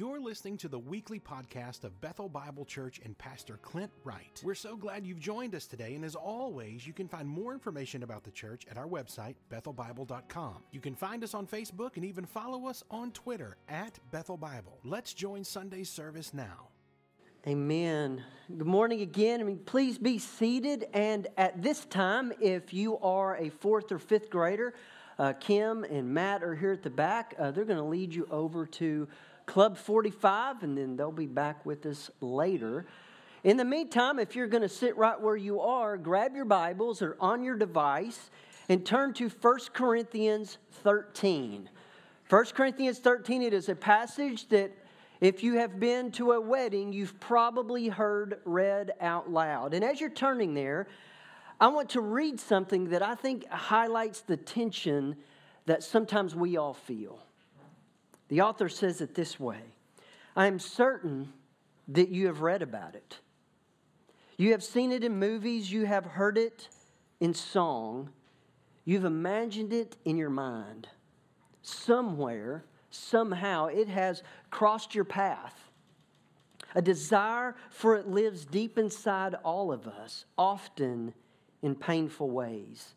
You're listening to the weekly podcast of Bethel Bible Church and Pastor Clint Wright. We're so glad you've joined us today, and as always, you can find more information about the church at our website, bethelbible.com. You can find us on Facebook and even follow us on Twitter at Bethel Bible. Let's join Sunday's service now. Amen. Good morning again. I mean, please be seated. And at this time, if you are a fourth or fifth grader, uh, Kim and Matt are here at the back. Uh, they're going to lead you over to Club 45, and then they'll be back with us later. In the meantime, if you're going to sit right where you are, grab your Bibles or on your device and turn to 1 Corinthians 13. 1 Corinthians 13, it is a passage that if you have been to a wedding, you've probably heard read out loud. And as you're turning there, I want to read something that I think highlights the tension that sometimes we all feel. The author says it this way I am certain that you have read about it. You have seen it in movies, you have heard it in song, you've imagined it in your mind. Somewhere, somehow, it has crossed your path. A desire for it lives deep inside all of us, often in painful ways.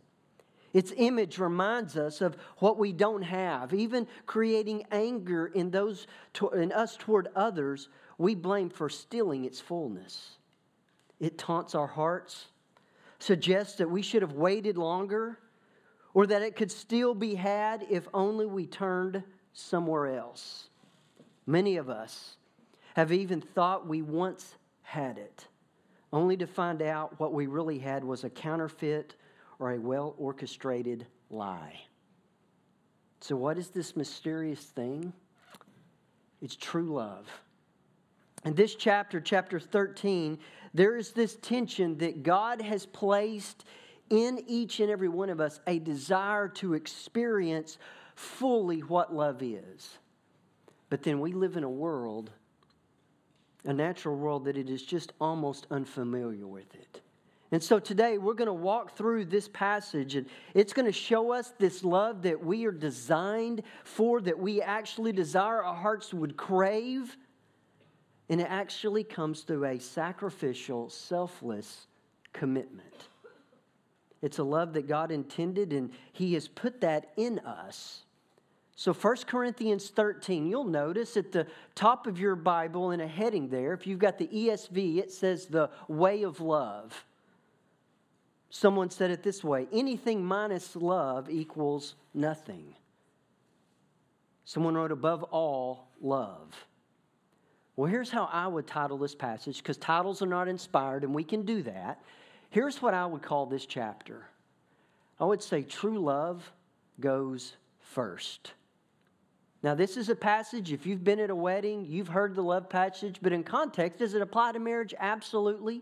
Its image reminds us of what we don't have. Even creating anger in, those, in us toward others, we blame for stealing its fullness. It taunts our hearts, suggests that we should have waited longer, or that it could still be had if only we turned somewhere else. Many of us have even thought we once had it, only to find out what we really had was a counterfeit or a well orchestrated lie. So, what is this mysterious thing? It's true love. In this chapter, chapter 13, there is this tension that God has placed in each and every one of us a desire to experience fully what love is. But then we live in a world, a natural world, that it is just almost unfamiliar with it. And so today we're going to walk through this passage and it's going to show us this love that we are designed for, that we actually desire, our hearts would crave. And it actually comes through a sacrificial, selfless commitment. It's a love that God intended and He has put that in us. So 1 Corinthians 13, you'll notice at the top of your Bible in a heading there, if you've got the ESV, it says the way of love. Someone said it this way anything minus love equals nothing. Someone wrote, above all, love. Well, here's how I would title this passage because titles are not inspired and we can do that. Here's what I would call this chapter I would say, true love goes first. Now, this is a passage, if you've been at a wedding, you've heard the love passage, but in context, does it apply to marriage? Absolutely.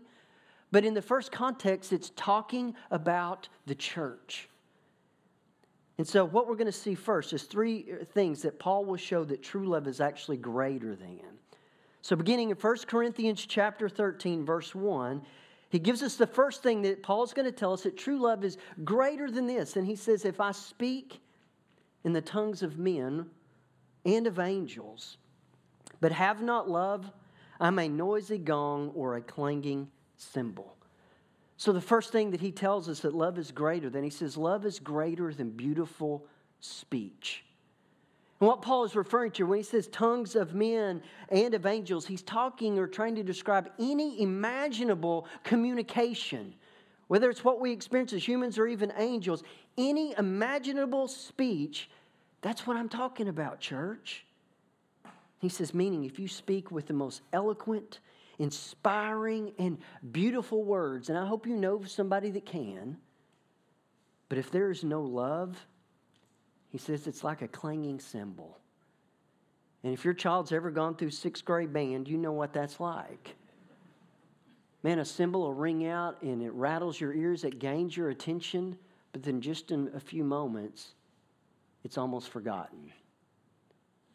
But in the first context, it's talking about the church. And so, what we're going to see first is three uh, things that Paul will show that true love is actually greater than. So, beginning in 1 Corinthians chapter 13, verse 1, he gives us the first thing that Paul's going to tell us that true love is greater than this. And he says, If I speak in the tongues of men and of angels, but have not love, I'm a noisy gong or a clanging cymbal. So, the first thing that he tells us that love is greater than, he says, love is greater than beautiful speech. And what Paul is referring to when he says tongues of men and of angels, he's talking or trying to describe any imaginable communication, whether it's what we experience as humans or even angels, any imaginable speech. That's what I'm talking about, church. He says, meaning if you speak with the most eloquent inspiring and beautiful words. And I hope you know somebody that can. But if there is no love, he says it's like a clanging cymbal. And if your child's ever gone through sixth grade band, you know what that's like. Man, a cymbal will ring out and it rattles your ears, it gains your attention, but then just in a few moments, it's almost forgotten.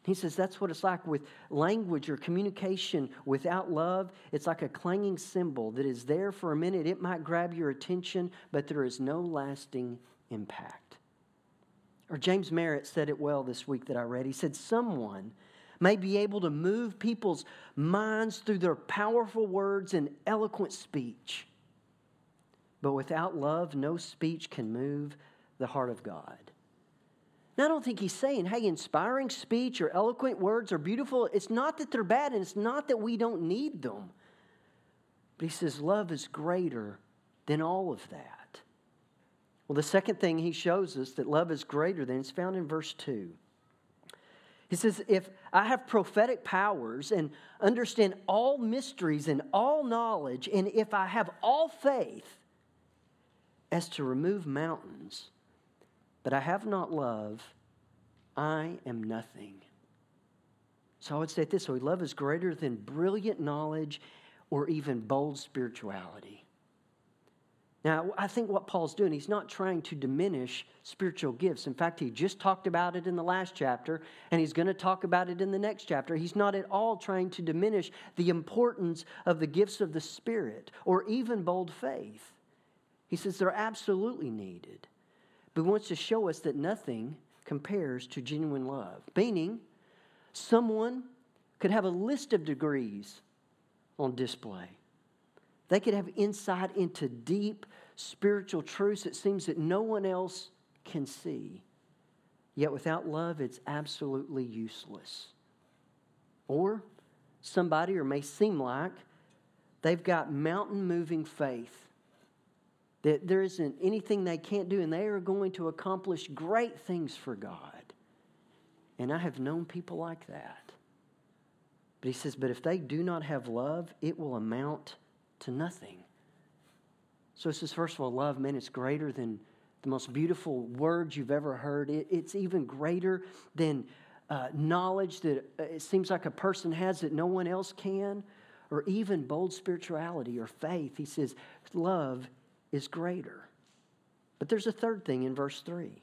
He says that's what it's like with language or communication without love. It's like a clanging cymbal that is there for a minute. It might grab your attention, but there is no lasting impact. Or James Merritt said it well this week that I read. He said, Someone may be able to move people's minds through their powerful words and eloquent speech. But without love, no speech can move the heart of God. I don't think he's saying, hey, inspiring speech or eloquent words are beautiful. It's not that they're bad, and it's not that we don't need them. But he says, love is greater than all of that. Well, the second thing he shows us that love is greater than is found in verse 2. He says, If I have prophetic powers and understand all mysteries and all knowledge, and if I have all faith as to remove mountains, but I have not love, I am nothing. So I would say this so love is greater than brilliant knowledge or even bold spirituality. Now, I think what Paul's doing, he's not trying to diminish spiritual gifts. In fact, he just talked about it in the last chapter, and he's going to talk about it in the next chapter. He's not at all trying to diminish the importance of the gifts of the Spirit or even bold faith. He says they're absolutely needed, but wants to show us that nothing compares to genuine love. Meaning, someone could have a list of degrees on display. They could have insight into deep spiritual truths it seems that no one else can see. Yet without love, it's absolutely useless. Or somebody, or may seem like, they've got mountain moving faith. That there isn't anything they can't do, and they are going to accomplish great things for God. And I have known people like that. But he says, but if they do not have love, it will amount to nothing. So it says, first of all, love, man, it's greater than the most beautiful words you've ever heard. It, it's even greater than uh, knowledge that uh, it seems like a person has that no one else can, or even bold spirituality or faith. He says, love is greater. But there's a third thing in verse 3.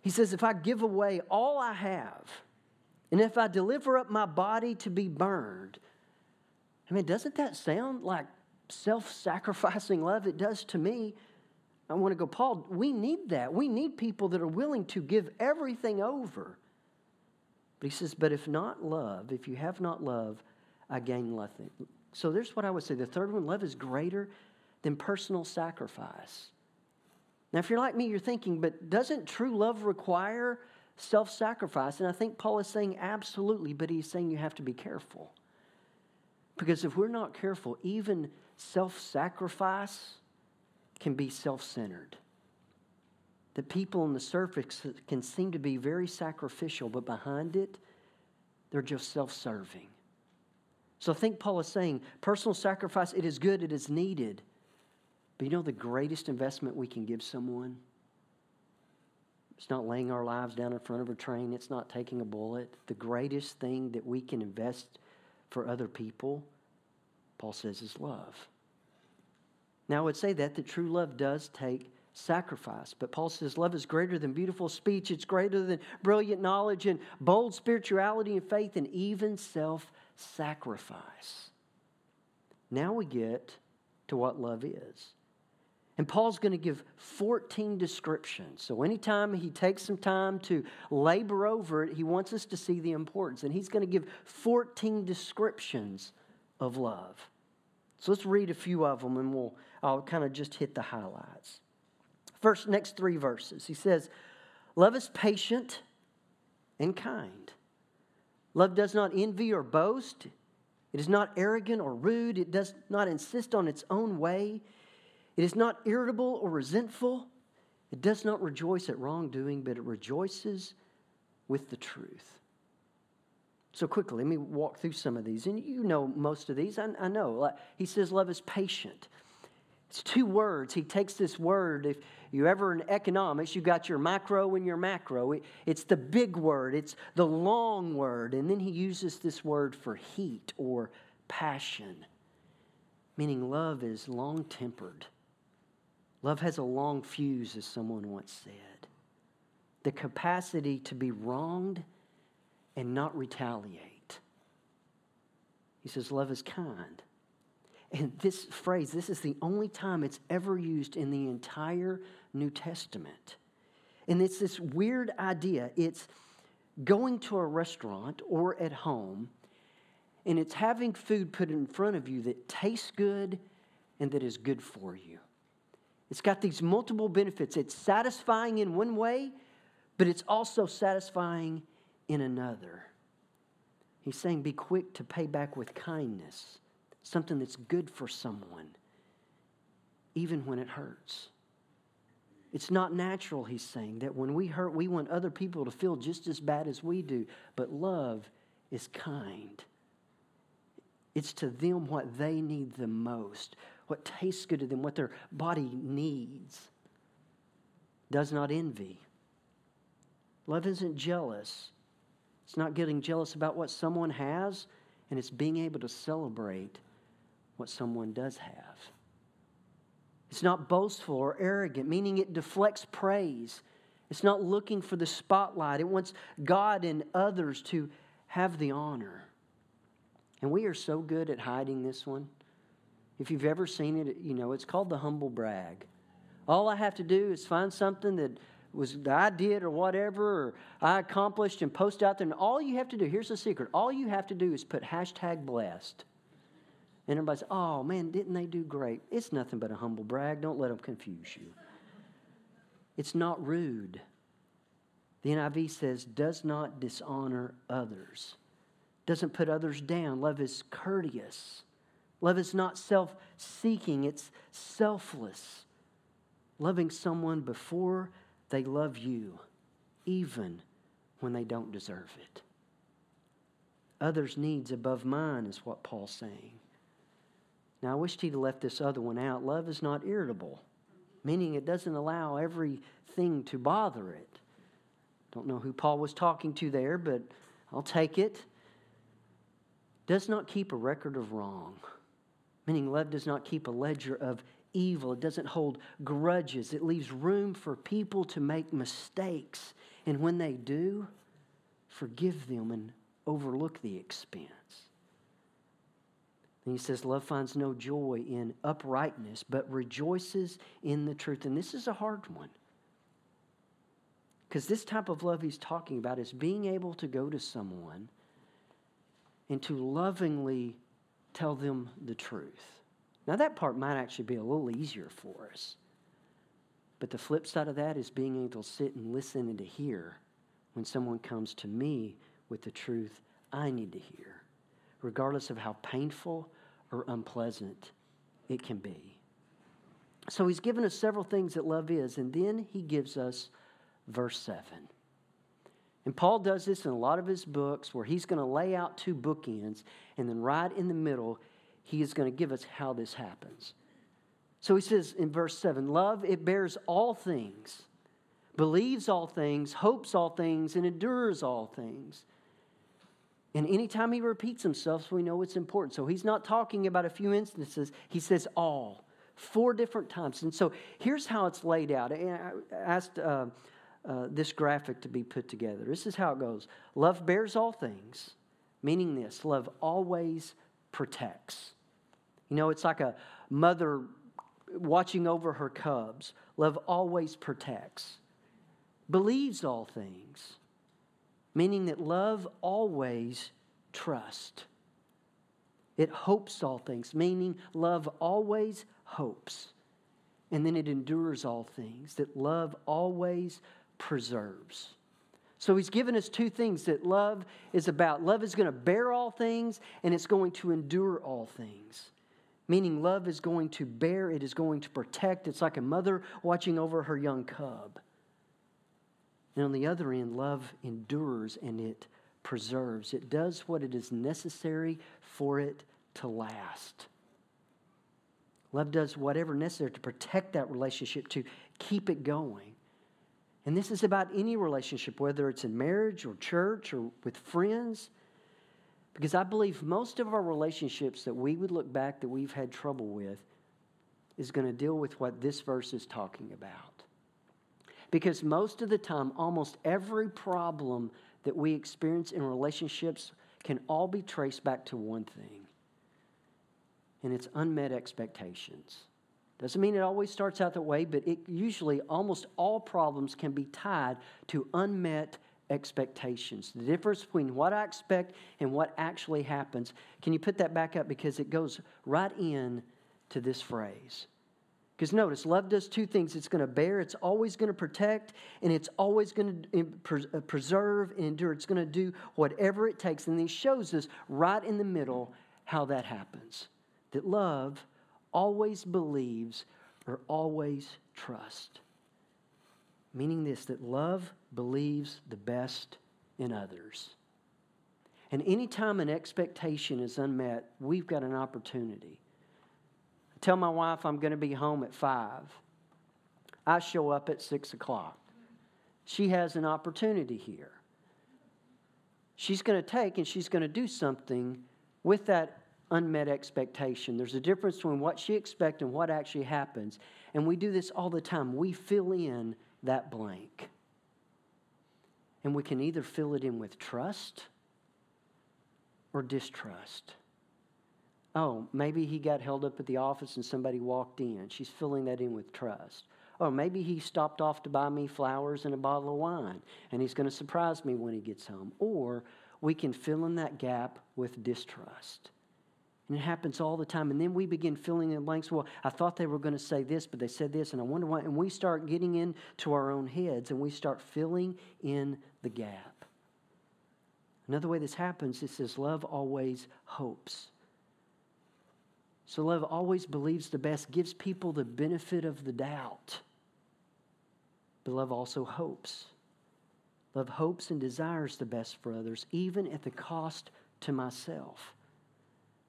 He says, If I give away all I have, and if I deliver up my body to be burned, I mean, doesn't that sound like self sacrificing love? It does to me. I want to go, Paul, we need that. We need people that are willing to give everything over. But he says, but if not love, if you have not love, I gain nothing. So there's what I would say. The third one love is greater than personal sacrifice. Now, if you're like me, you're thinking, but doesn't true love require self sacrifice? And I think Paul is saying absolutely, but he's saying you have to be careful. Because if we're not careful, even self sacrifice can be self centered. The people on the surface can seem to be very sacrificial, but behind it, they're just self serving. So I think Paul is saying personal sacrifice, it is good, it is needed. But you know the greatest investment we can give someone? It's not laying our lives down in front of a train, it's not taking a bullet. The greatest thing that we can invest for other people, Paul says, is love. Now, I would say that, that true love does take sacrifice. But Paul says love is greater than beautiful speech, it's greater than brilliant knowledge and bold spirituality and faith and even self sacrifice. Now we get to what love is. And Paul's going to give 14 descriptions. So, anytime he takes some time to labor over it, he wants us to see the importance. And he's going to give 14 descriptions of love. So, let's read a few of them and we'll, I'll kind of just hit the highlights. First, next three verses. He says, Love is patient and kind. Love does not envy or boast. It is not arrogant or rude. It does not insist on its own way. It is not irritable or resentful. It does not rejoice at wrongdoing, but it rejoices with the truth. So, quickly, let me walk through some of these. And you know most of these. I, I know. He says love is patient. It's two words. He takes this word. If you're ever in economics, you got your micro and your macro. It, it's the big word, it's the long word. And then he uses this word for heat or passion, meaning love is long tempered. Love has a long fuse, as someone once said. The capacity to be wronged and not retaliate. He says, Love is kind. And this phrase, this is the only time it's ever used in the entire New Testament. And it's this weird idea. It's going to a restaurant or at home and it's having food put in front of you that tastes good and that is good for you. It's got these multiple benefits. It's satisfying in one way, but it's also satisfying in another. He's saying, be quick to pay back with kindness, something that's good for someone, even when it hurts. It's not natural, he's saying, that when we hurt, we want other people to feel just as bad as we do. But love is kind. It's to them what they need the most, what tastes good to them, what their body needs. Does not envy. Love isn't jealous. It's not getting jealous about what someone has, and it's being able to celebrate what someone does have. It's not boastful or arrogant, meaning it deflects praise. It's not looking for the spotlight. It wants God and others to have the honor. And we are so good at hiding this one. If you've ever seen it, you know, it's called the humble brag. All I have to do is find something that was that I did or whatever, or I accomplished and post out there. And all you have to do, here's the secret all you have to do is put hashtag blessed. And everybody says, oh man, didn't they do great? It's nothing but a humble brag. Don't let them confuse you. It's not rude. The NIV says, does not dishonor others, doesn't put others down. Love is courteous. Love is not self seeking, it's selfless. Loving someone before they love you, even when they don't deserve it. Others' needs above mine is what Paul's saying. Now, I wished he'd left this other one out. Love is not irritable, meaning it doesn't allow everything to bother it. Don't know who Paul was talking to there, but I'll take it. Does not keep a record of wrong, meaning love does not keep a ledger of evil. It doesn't hold grudges. It leaves room for people to make mistakes. And when they do, forgive them and overlook the expense. And he says, Love finds no joy in uprightness, but rejoices in the truth. And this is a hard one. Because this type of love he's talking about is being able to go to someone and to lovingly tell them the truth. Now, that part might actually be a little easier for us. But the flip side of that is being able to sit and listen and to hear when someone comes to me with the truth I need to hear, regardless of how painful or unpleasant it can be. So he's given us several things that love is, and then he gives us verse 7. And Paul does this in a lot of his books where he's going to lay out two bookends, and then right in the middle, he is going to give us how this happens. So he says in verse 7 Love, it bears all things, believes all things, hopes all things, and endures all things. And anytime he repeats himself, we know it's important. So he's not talking about a few instances, he says all, four different times. And so here's how it's laid out. I asked uh, uh, this graphic to be put together. This is how it goes Love bears all things, meaning this love always protects. You know, it's like a mother watching over her cubs. Love always protects. Believes all things, meaning that love always trusts. It hopes all things, meaning love always hopes. And then it endures all things, that love always preserves. So he's given us two things that love is about. Love is going to bear all things, and it's going to endure all things meaning love is going to bear, it is going to protect. It's like a mother watching over her young cub. And on the other end, love endures and it preserves. It does what it is necessary for it to last. Love does whatever necessary to protect that relationship, to keep it going. And this is about any relationship, whether it's in marriage or church or with friends. Because I believe most of our relationships that we would look back that we've had trouble with is going to deal with what this verse is talking about. Because most of the time, almost every problem that we experience in relationships can all be traced back to one thing, and it's unmet expectations. Doesn't mean it always starts out that way, but it usually almost all problems can be tied to unmet expectations. The difference between what I expect and what actually happens. Can you put that back up? Because it goes right in to this phrase. Because notice, love does two things it's going to bear, it's always going to protect, and it's always going to uh, preserve and endure. It's going to do whatever it takes. And he shows us right in the middle how that happens. That love always believes or always trusts. Meaning this, that love believes the best in others. And anytime an expectation is unmet, we've got an opportunity tell my wife I'm going to be home at 5. I show up at 6 o'clock. She has an opportunity here. She's going to take and she's going to do something with that unmet expectation. There's a difference between what she expects and what actually happens. And we do this all the time. We fill in that blank. And we can either fill it in with trust or distrust. Oh, maybe he got held up at the office and somebody walked in. She's filling that in with trust. Or maybe he stopped off to buy me flowers and a bottle of wine and he's going to surprise me when he gets home. Or we can fill in that gap with distrust. And it happens all the time. And then we begin filling in blanks. Well, I thought they were going to say this, but they said this, and I wonder why. And we start getting into our own heads and we start filling in the gap. Another way this happens is this love always hopes. So love always believes the best, gives people the benefit of the doubt. But love also hopes. Love hopes and desires the best for others, even at the cost to myself.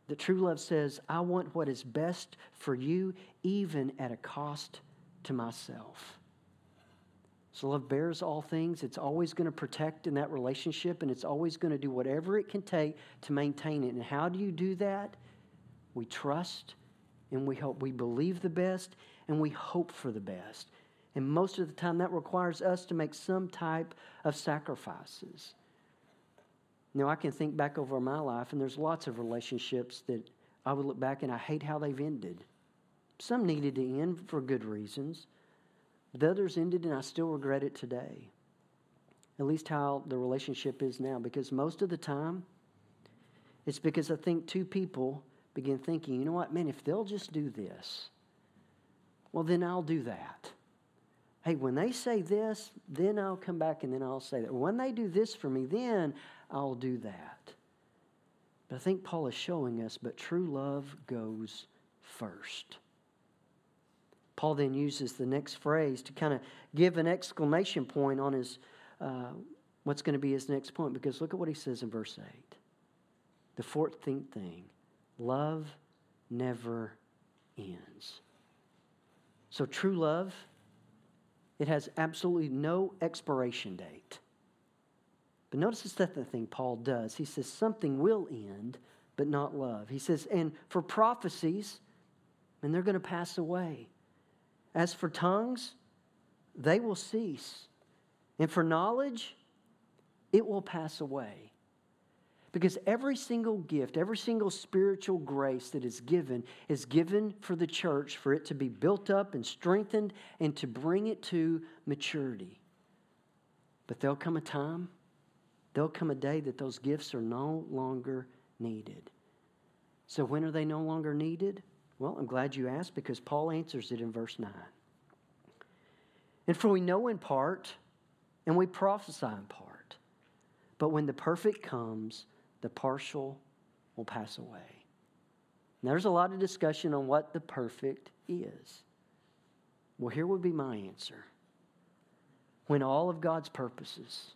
The true love says, I want what is best for you, even at a cost to myself. So love bears all things. It's always going to protect in that relationship, and it's always going to do whatever it can take to maintain it. And how do you do that? we trust and we hope. We believe the best and we hope for the best. And most of the time, that requires us to make some type of sacrifices. Now, I can think back over my life, and there's lots of relationships that I would look back and I hate how they've ended. Some needed to end for good reasons, the others ended, and I still regret it today. At least how the relationship is now, because most of the time, it's because I think two people begin thinking, you know what, man, if they'll just do this, well, then I'll do that. Hey, when they say this, then I'll come back and then I'll say that. When they do this for me, then I'll do that. But I think Paul is showing us, but true love goes first. Paul then uses the next phrase to kind of give an exclamation point on his uh, what's going to be his next point because look at what he says in verse 8. The 14th thing Love never ends. So, true love, it has absolutely no expiration date. But notice the second thing Paul does. He says, something will end, but not love. He says, and for prophecies, and they're going to pass away. As for tongues, they will cease. And for knowledge, it will pass away. Because every single gift, every single spiritual grace that is given is given for the church for it to be built up and strengthened and to bring it to maturity. But there'll come a time, there'll come a day that those gifts are no longer needed. So, when are they no longer needed? Well, I'm glad you asked because Paul answers it in verse 9. And for we know in part, and we prophesy in part. But when the perfect comes, the partial will pass away. And there's a lot of discussion on what the perfect is. Well, here would be my answer. When all of God's purposes,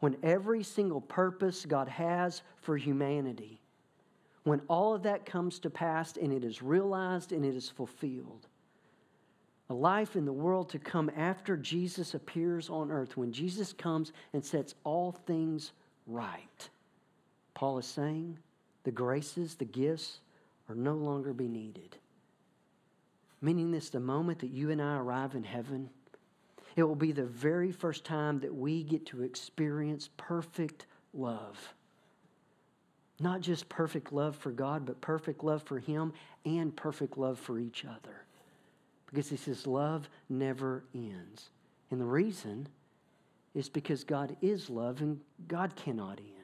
when every single purpose God has for humanity, when all of that comes to pass and it is realized and it is fulfilled, a life in the world to come after Jesus appears on earth, when Jesus comes and sets all things right Paul is saying the graces, the gifts are no longer be needed. Meaning this, the moment that you and I arrive in heaven, it will be the very first time that we get to experience perfect love. Not just perfect love for God, but perfect love for Him and perfect love for each other. Because He says love never ends. And the reason is because God is love and God cannot end.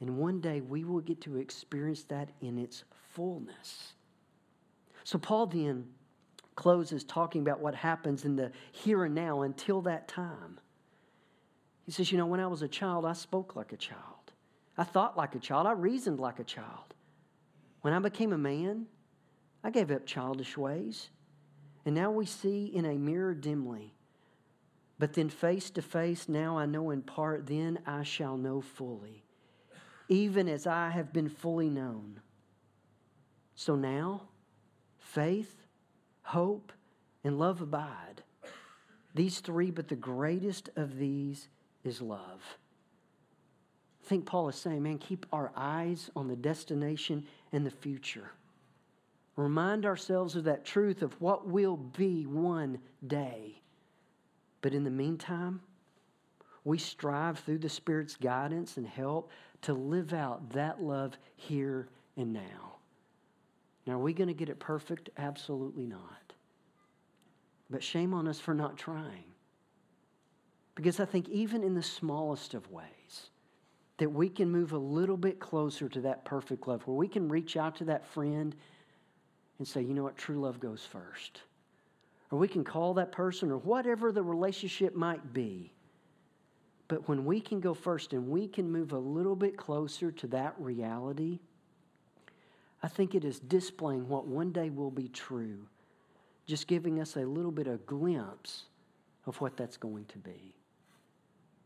And one day we will get to experience that in its fullness. So, Paul then closes talking about what happens in the here and now until that time. He says, You know, when I was a child, I spoke like a child. I thought like a child. I reasoned like a child. When I became a man, I gave up childish ways. And now we see in a mirror dimly. But then face to face, now I know in part, then I shall know fully even as I have been fully known. So now, faith, hope, and love abide. These three, but the greatest of these is love. I think Paul is saying, man, keep our eyes on the destination and the future. Remind ourselves of that truth of what will be one day. But in the meantime, we strive through the Spirit's guidance and help to live out that love here and now. Now, are we going to get it perfect? Absolutely not. But shame on us for not trying. Because I think even in the smallest of ways, that we can move a little bit closer to that perfect love, where we can reach out to that friend and say, you know what, true love goes first. Or we can call that person, or whatever the relationship might be, but when we can go first and we can move a little bit closer to that reality, I think it is displaying what one day will be true, just giving us a little bit of glimpse of what that's going to be.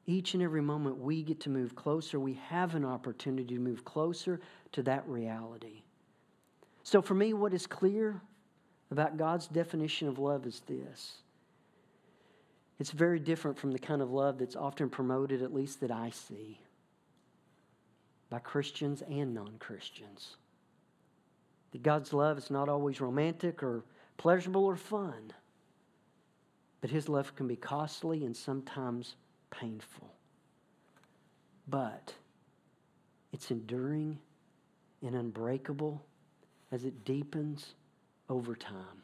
Each and every moment we get to move closer, we have an opportunity to move closer to that reality. So, for me, what is clear about God's definition of love is this it's very different from the kind of love that's often promoted, at least that I see, by Christians and non Christians. That God's love is not always romantic or pleasurable or fun, but His love can be costly and sometimes painful. But it's enduring and unbreakable as it deepens over time.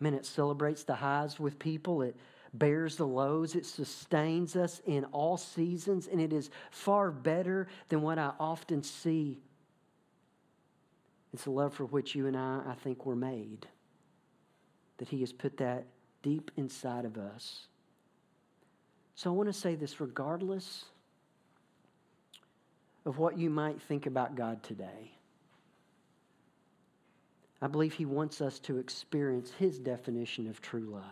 Man, it celebrates the highs with people. It bears the lows. It sustains us in all seasons, and it is far better than what I often see. It's a love for which you and I, I think, were made. That He has put that deep inside of us. So I want to say this regardless of what you might think about God today. I believe he wants us to experience his definition of true love.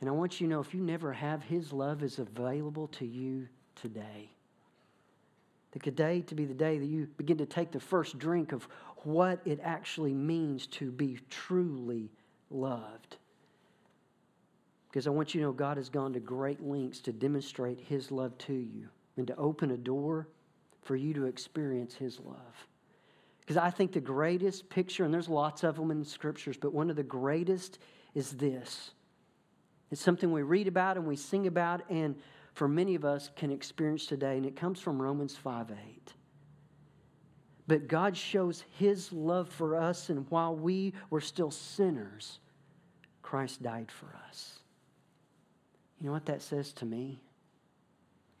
And I want you to know if you never have, his love is available to you today. The today to be the day that you begin to take the first drink of what it actually means to be truly loved. Because I want you to know God has gone to great lengths to demonstrate his love to you and to open a door for you to experience his love. Because I think the greatest picture, and there's lots of them in the scriptures, but one of the greatest is this. It's something we read about and we sing about, and for many of us can experience today, and it comes from Romans 5 8. But God shows his love for us, and while we were still sinners, Christ died for us. You know what that says to me?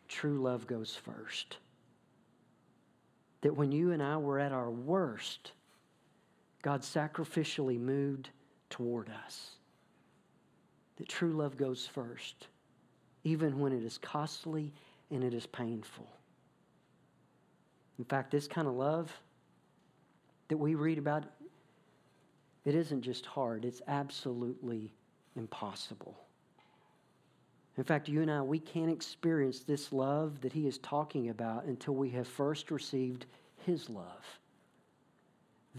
True love goes first that when you and I were at our worst, God sacrificially moved toward us. That true love goes first, even when it is costly and it is painful. In fact, this kind of love that we read about, it isn't just hard, it's absolutely impossible. In fact, you and I, we can't experience this love that he is talking about until we have first received his love.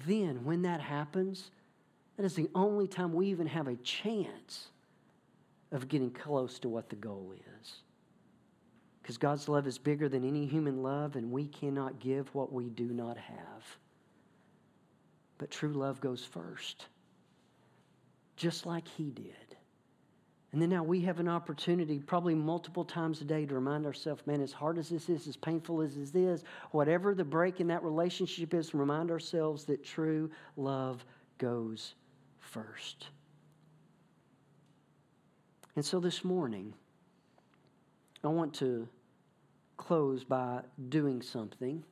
Then, when that happens, that is the only time we even have a chance of getting close to what the goal is. Because God's love is bigger than any human love, and we cannot give what we do not have. But true love goes first, just like He did. And then now we have an opportunity, probably multiple times a day, to remind ourselves, man, as hard as this is, as painful as this is, whatever the break in that relationship is, remind ourselves that true love goes first. And so this morning, I want to close by doing something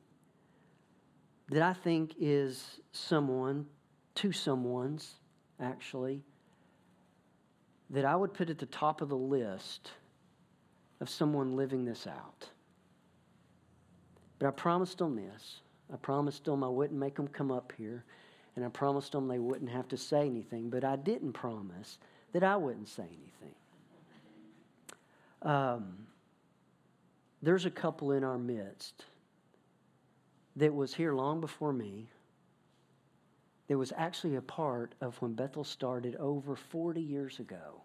that I think is someone, to someone's actually, that I would put at the top of the list of someone living this out. But I promised them this. I promised them I wouldn't make them come up here, and I promised them they wouldn't have to say anything, but I didn't promise that I wouldn't say anything. Um, there's a couple in our midst that was here long before me that was actually a part of when Bethel started over 40 years ago.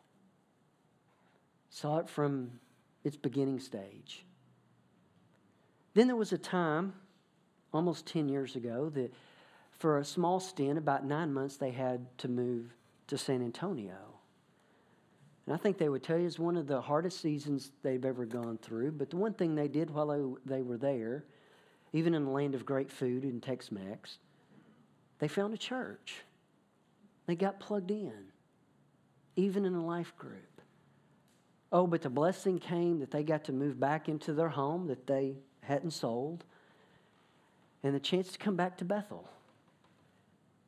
Saw it from its beginning stage. Then there was a time, almost 10 years ago, that for a small stint, about nine months, they had to move to San Antonio. And I think they would tell you it's one of the hardest seasons they've ever gone through. But the one thing they did while they, they were there, even in the land of great food in Tex Mex, they found a church. They got plugged in, even in a life group. Oh, but the blessing came that they got to move back into their home that they hadn't sold, and the chance to come back to Bethel.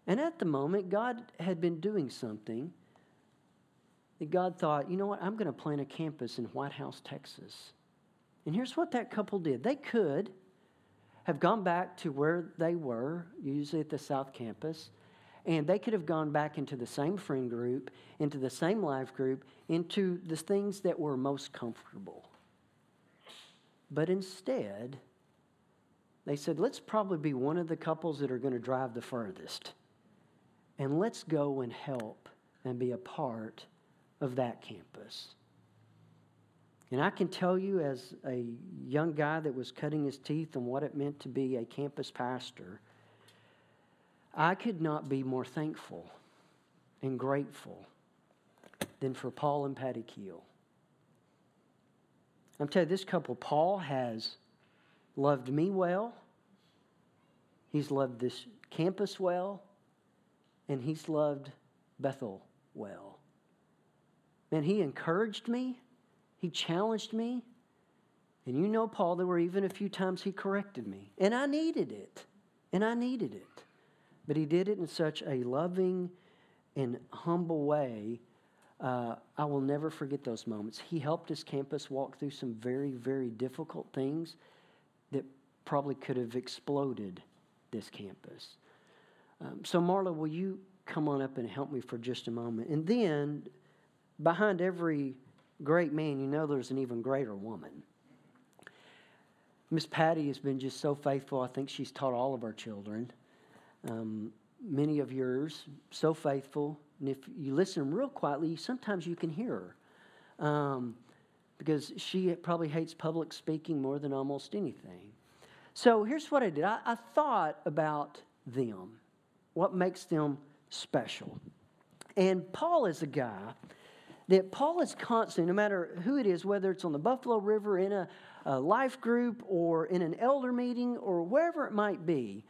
And at the moment, God had been doing something that God thought, you know what, I'm going to plant a campus in Whitehouse, Texas. And here's what that couple did they could have gone back to where they were, usually at the South Campus, and they could have gone back into the same friend group, into the same life group, into the things that were most comfortable. But instead, they said, let's probably be one of the couples that are going to drive the furthest. And let's go and help and be a part of that campus. And I can tell you, as a young guy that was cutting his teeth on what it meant to be a campus pastor, I could not be more thankful and grateful than for Paul and Patty Keel. I'm telling you, this couple, Paul has loved me well, he's loved this campus well, and he's loved Bethel well. Man, he encouraged me. He challenged me. And you know, Paul, there were even a few times he corrected me. And I needed it. And I needed it. But he did it in such a loving and humble way. Uh, I will never forget those moments. He helped his campus walk through some very, very difficult things that probably could have exploded this campus. Um, so, Marla, will you come on up and help me for just a moment? And then, behind every great man, you know there's an even greater woman. Miss Patty has been just so faithful. I think she's taught all of our children, um, many of yours, so faithful. And if you listen real quietly, sometimes you can hear her um, because she probably hates public speaking more than almost anything. So here's what I did I, I thought about them, what makes them special. And Paul is a guy that Paul is constantly, no matter who it is, whether it's on the Buffalo River, in a, a life group, or in an elder meeting, or wherever it might be.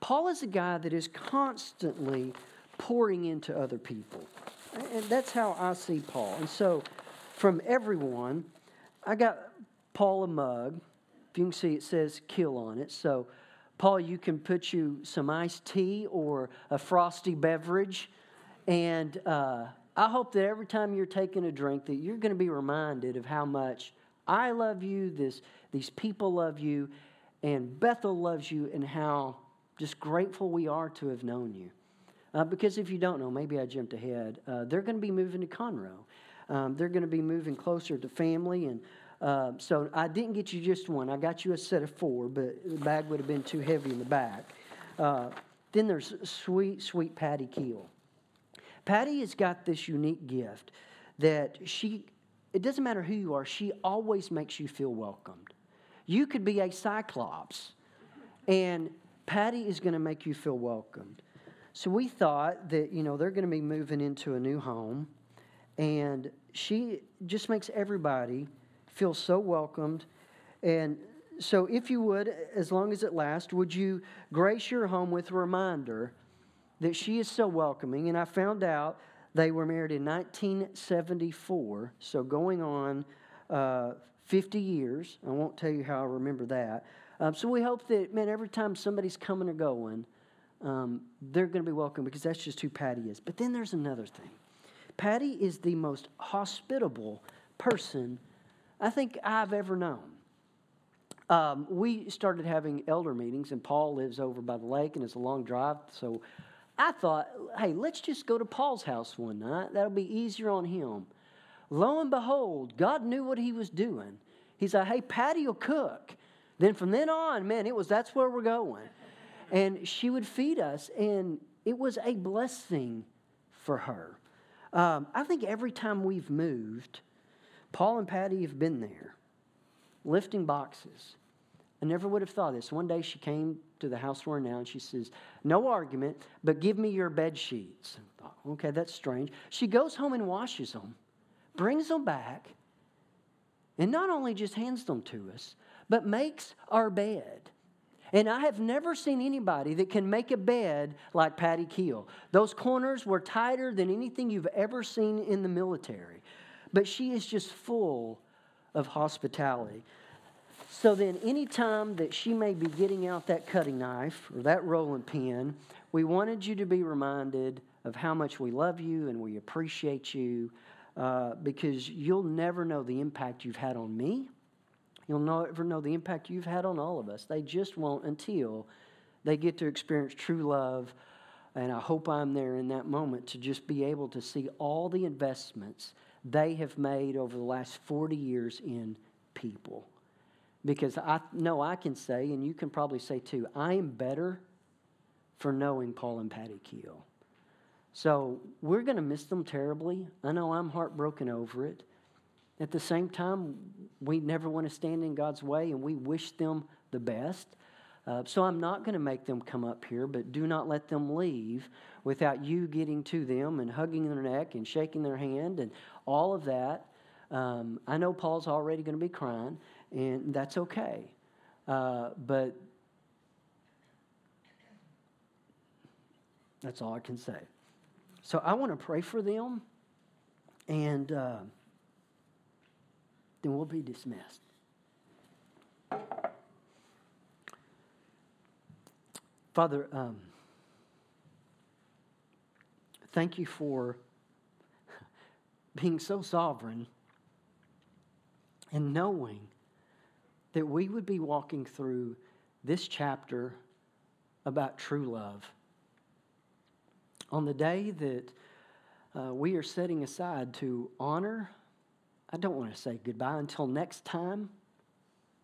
Paul is a guy that is constantly pouring into other people. And that's how I see Paul. And so, from everyone, I got Paul a mug. If you can see, it says kill on it. So, Paul, you can put you some iced tea or a frosty beverage. And uh, I hope that every time you're taking a drink that you're going to be reminded of how much I love you, this, these people love you, and Bethel loves you, and how just grateful we are to have known you. Uh, because if you don't know, maybe I jumped ahead. Uh, they're going to be moving to Conroe. Um, they're going to be moving closer to family, and uh, so I didn't get you just one. I got you a set of four, but the bag would have been too heavy in the back. Uh, then there's sweet, sweet Patty Keel. Patty has got this unique gift that she, it doesn't matter who you are, she always makes you feel welcomed. You could be a cyclops, and Patty is going to make you feel welcomed. So we thought that, you know, they're going to be moving into a new home, and she just makes everybody feel so welcomed. And so, if you would, as long as it lasts, would you grace your home with a reminder that she is so welcoming. And I found out They were married in 1974, so going on uh, 50 years. I won't tell you how I remember that. Um, so we hope that, man, every time somebody's coming or going, um, they're going to be welcome because that's just who Patty is. But then there's another thing Patty is the most hospitable person I think I've ever known. Um, we started having elder meetings, and Paul lives over by the lake, and it's a long drive. So I thought, hey, let's just go to Paul's house one night. That'll be easier on him. Lo and behold, God knew what he was doing. He said, hey, Patty will cook. Then from then on, man, it was that's where we're going. And she would feed us, and it was a blessing for her. Um, I think every time we've moved, Paul and Patty have been there, lifting boxes. I never would have thought this. One day she came to the house we're now and she says, No argument, but give me your bed sheets. Thought, okay, that's strange. She goes home and washes them, brings them back, and not only just hands them to us, but makes our bed. And I have never seen anybody that can make a bed like Patty Keel. Those corners were tighter than anything you've ever seen in the military. But she is just full of hospitality. So then, anytime that she may be getting out that cutting knife or that rolling pin, we wanted you to be reminded of how much we love you and we appreciate you uh, because you'll never know the impact you've had on me You'll never know the impact you've had on all of us. They just won't until they get to experience true love. And I hope I'm there in that moment to just be able to see all the investments they have made over the last 40 years in people. Because I know I can say, and you can probably say too, I am better for knowing Paul and Patty Keel. So we're going to miss them terribly. I know I'm heartbroken over it. At the same time, we never want to stand in God's way and we wish them the best. Uh, so I'm not going to make them come up here, but do not let them leave without you getting to them and hugging their neck and shaking their hand and all of that. Um, I know Paul's already going to be crying, and that's okay. Uh, but that's all I can say. So I want to pray for them and. Uh, then we'll be dismissed. Father, um, thank you for being so sovereign and knowing that we would be walking through this chapter about true love. On the day that uh, we are setting aside to honor I don't want to say goodbye until next time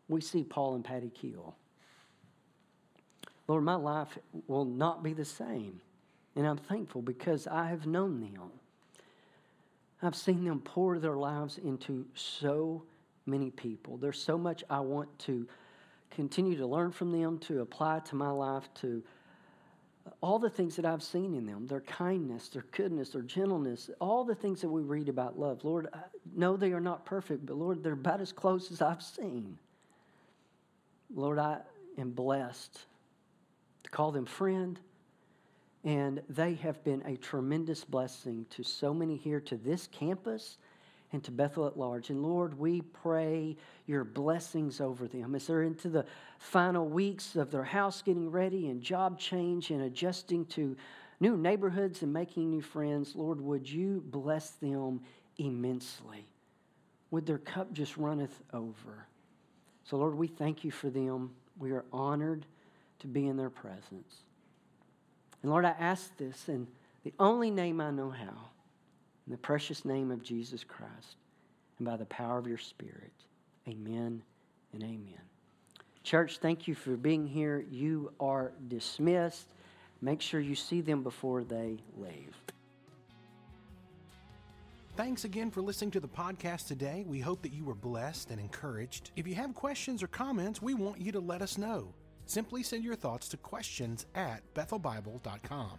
we see Paul and Patty Keel. Lord, my life will not be the same. And I'm thankful because I have known them. I've seen them pour their lives into so many people. There's so much I want to continue to learn from them, to apply to my life, to all the things that I've seen in them their kindness, their goodness, their gentleness, all the things that we read about love. Lord, I know they are not perfect, but Lord, they're about as close as I've seen. Lord, I am blessed to call them friend, and they have been a tremendous blessing to so many here to this campus and to Bethel at large. And Lord, we pray your blessings over them as they're into the final weeks of their house getting ready and job change and adjusting to new neighborhoods and making new friends. Lord, would you bless them immensely? Would their cup just runneth over? So, Lord, we thank you for them. We are honored to be in their presence. And Lord, I ask this in the only name I know how in the precious name of Jesus Christ and by the power of your Spirit. Amen and amen. Church, thank you for being here. You are dismissed. Make sure you see them before they leave. Thanks again for listening to the podcast today. We hope that you were blessed and encouraged. If you have questions or comments, we want you to let us know. Simply send your thoughts to questions at bethelbible.com.